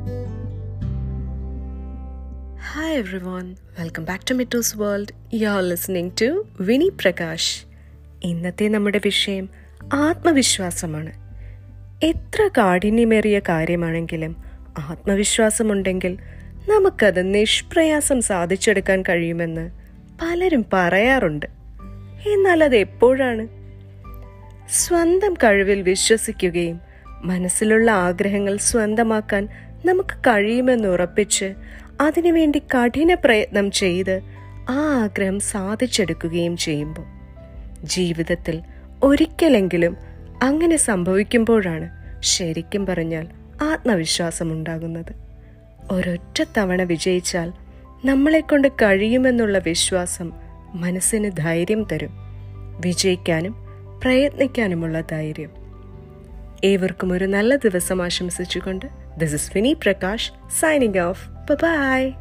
Hi everyone, welcome back to Mittu's World. You're listening to വിനി പ്രകാശ് ഇന്നത്തെ നമ്മുടെ വിഷയം ആത്മവിശ്വാസമാണ്. എത്ര കാഠിന്യമേറിയ കാര്യമാണെങ്കിലും ആത്മവിശ്വാസമുണ്ടെങ്കിൽ നമുക്കത് നിഷ്പ്രയാസം സാധിച്ചെടുക്കാൻ കഴിയുമെന്ന് പലരും പറയാറുണ്ട്. എന്നാൽ അത് എപ്പോഴാണ്? സ്വന്തം കഴിവിൽ വിശ്വസിക്കുകയും മനസ്സിലുള്ള ആഗ്രഹങ്ങൾ സ്വന്തമാക്കാൻ നമുക്ക് കഴിയുമെന്ന് ഉറപ്പിച്ച് അതിനുവേണ്ടി കഠിന പ്രയത്നം ചെയ്ത് ആ ആഗ്രഹം സാധിച്ചെടുക്കുകയും ചെയ്യുമ്പോൾ ജീവിതത്തിൽ ഒരിക്കലെങ്കിലും അങ്ങനെ സംഭവിക്കുമ്പോഴാണ് ശരിക്കും പറഞ്ഞാൽ ആത്മവിശ്വാസം ഉണ്ടാകുന്നത്. ഒരൊറ്റ തവണ വിജയിച്ചാൽ നമ്മളെക്കൊണ്ട് കഴിയുമെന്നുള്ള വിശ്വാസം മനസ്സിന് ധൈര്യം തരും. വിജയിക്കാനും പ്രയത്നിക്കാനുമുള്ള ധൈര്യം. ഏവർക്കും ഒരു നല്ല ദിവസം ആശംസിച്ചുകൊണ്ട് this is Vini Prakash signing off bye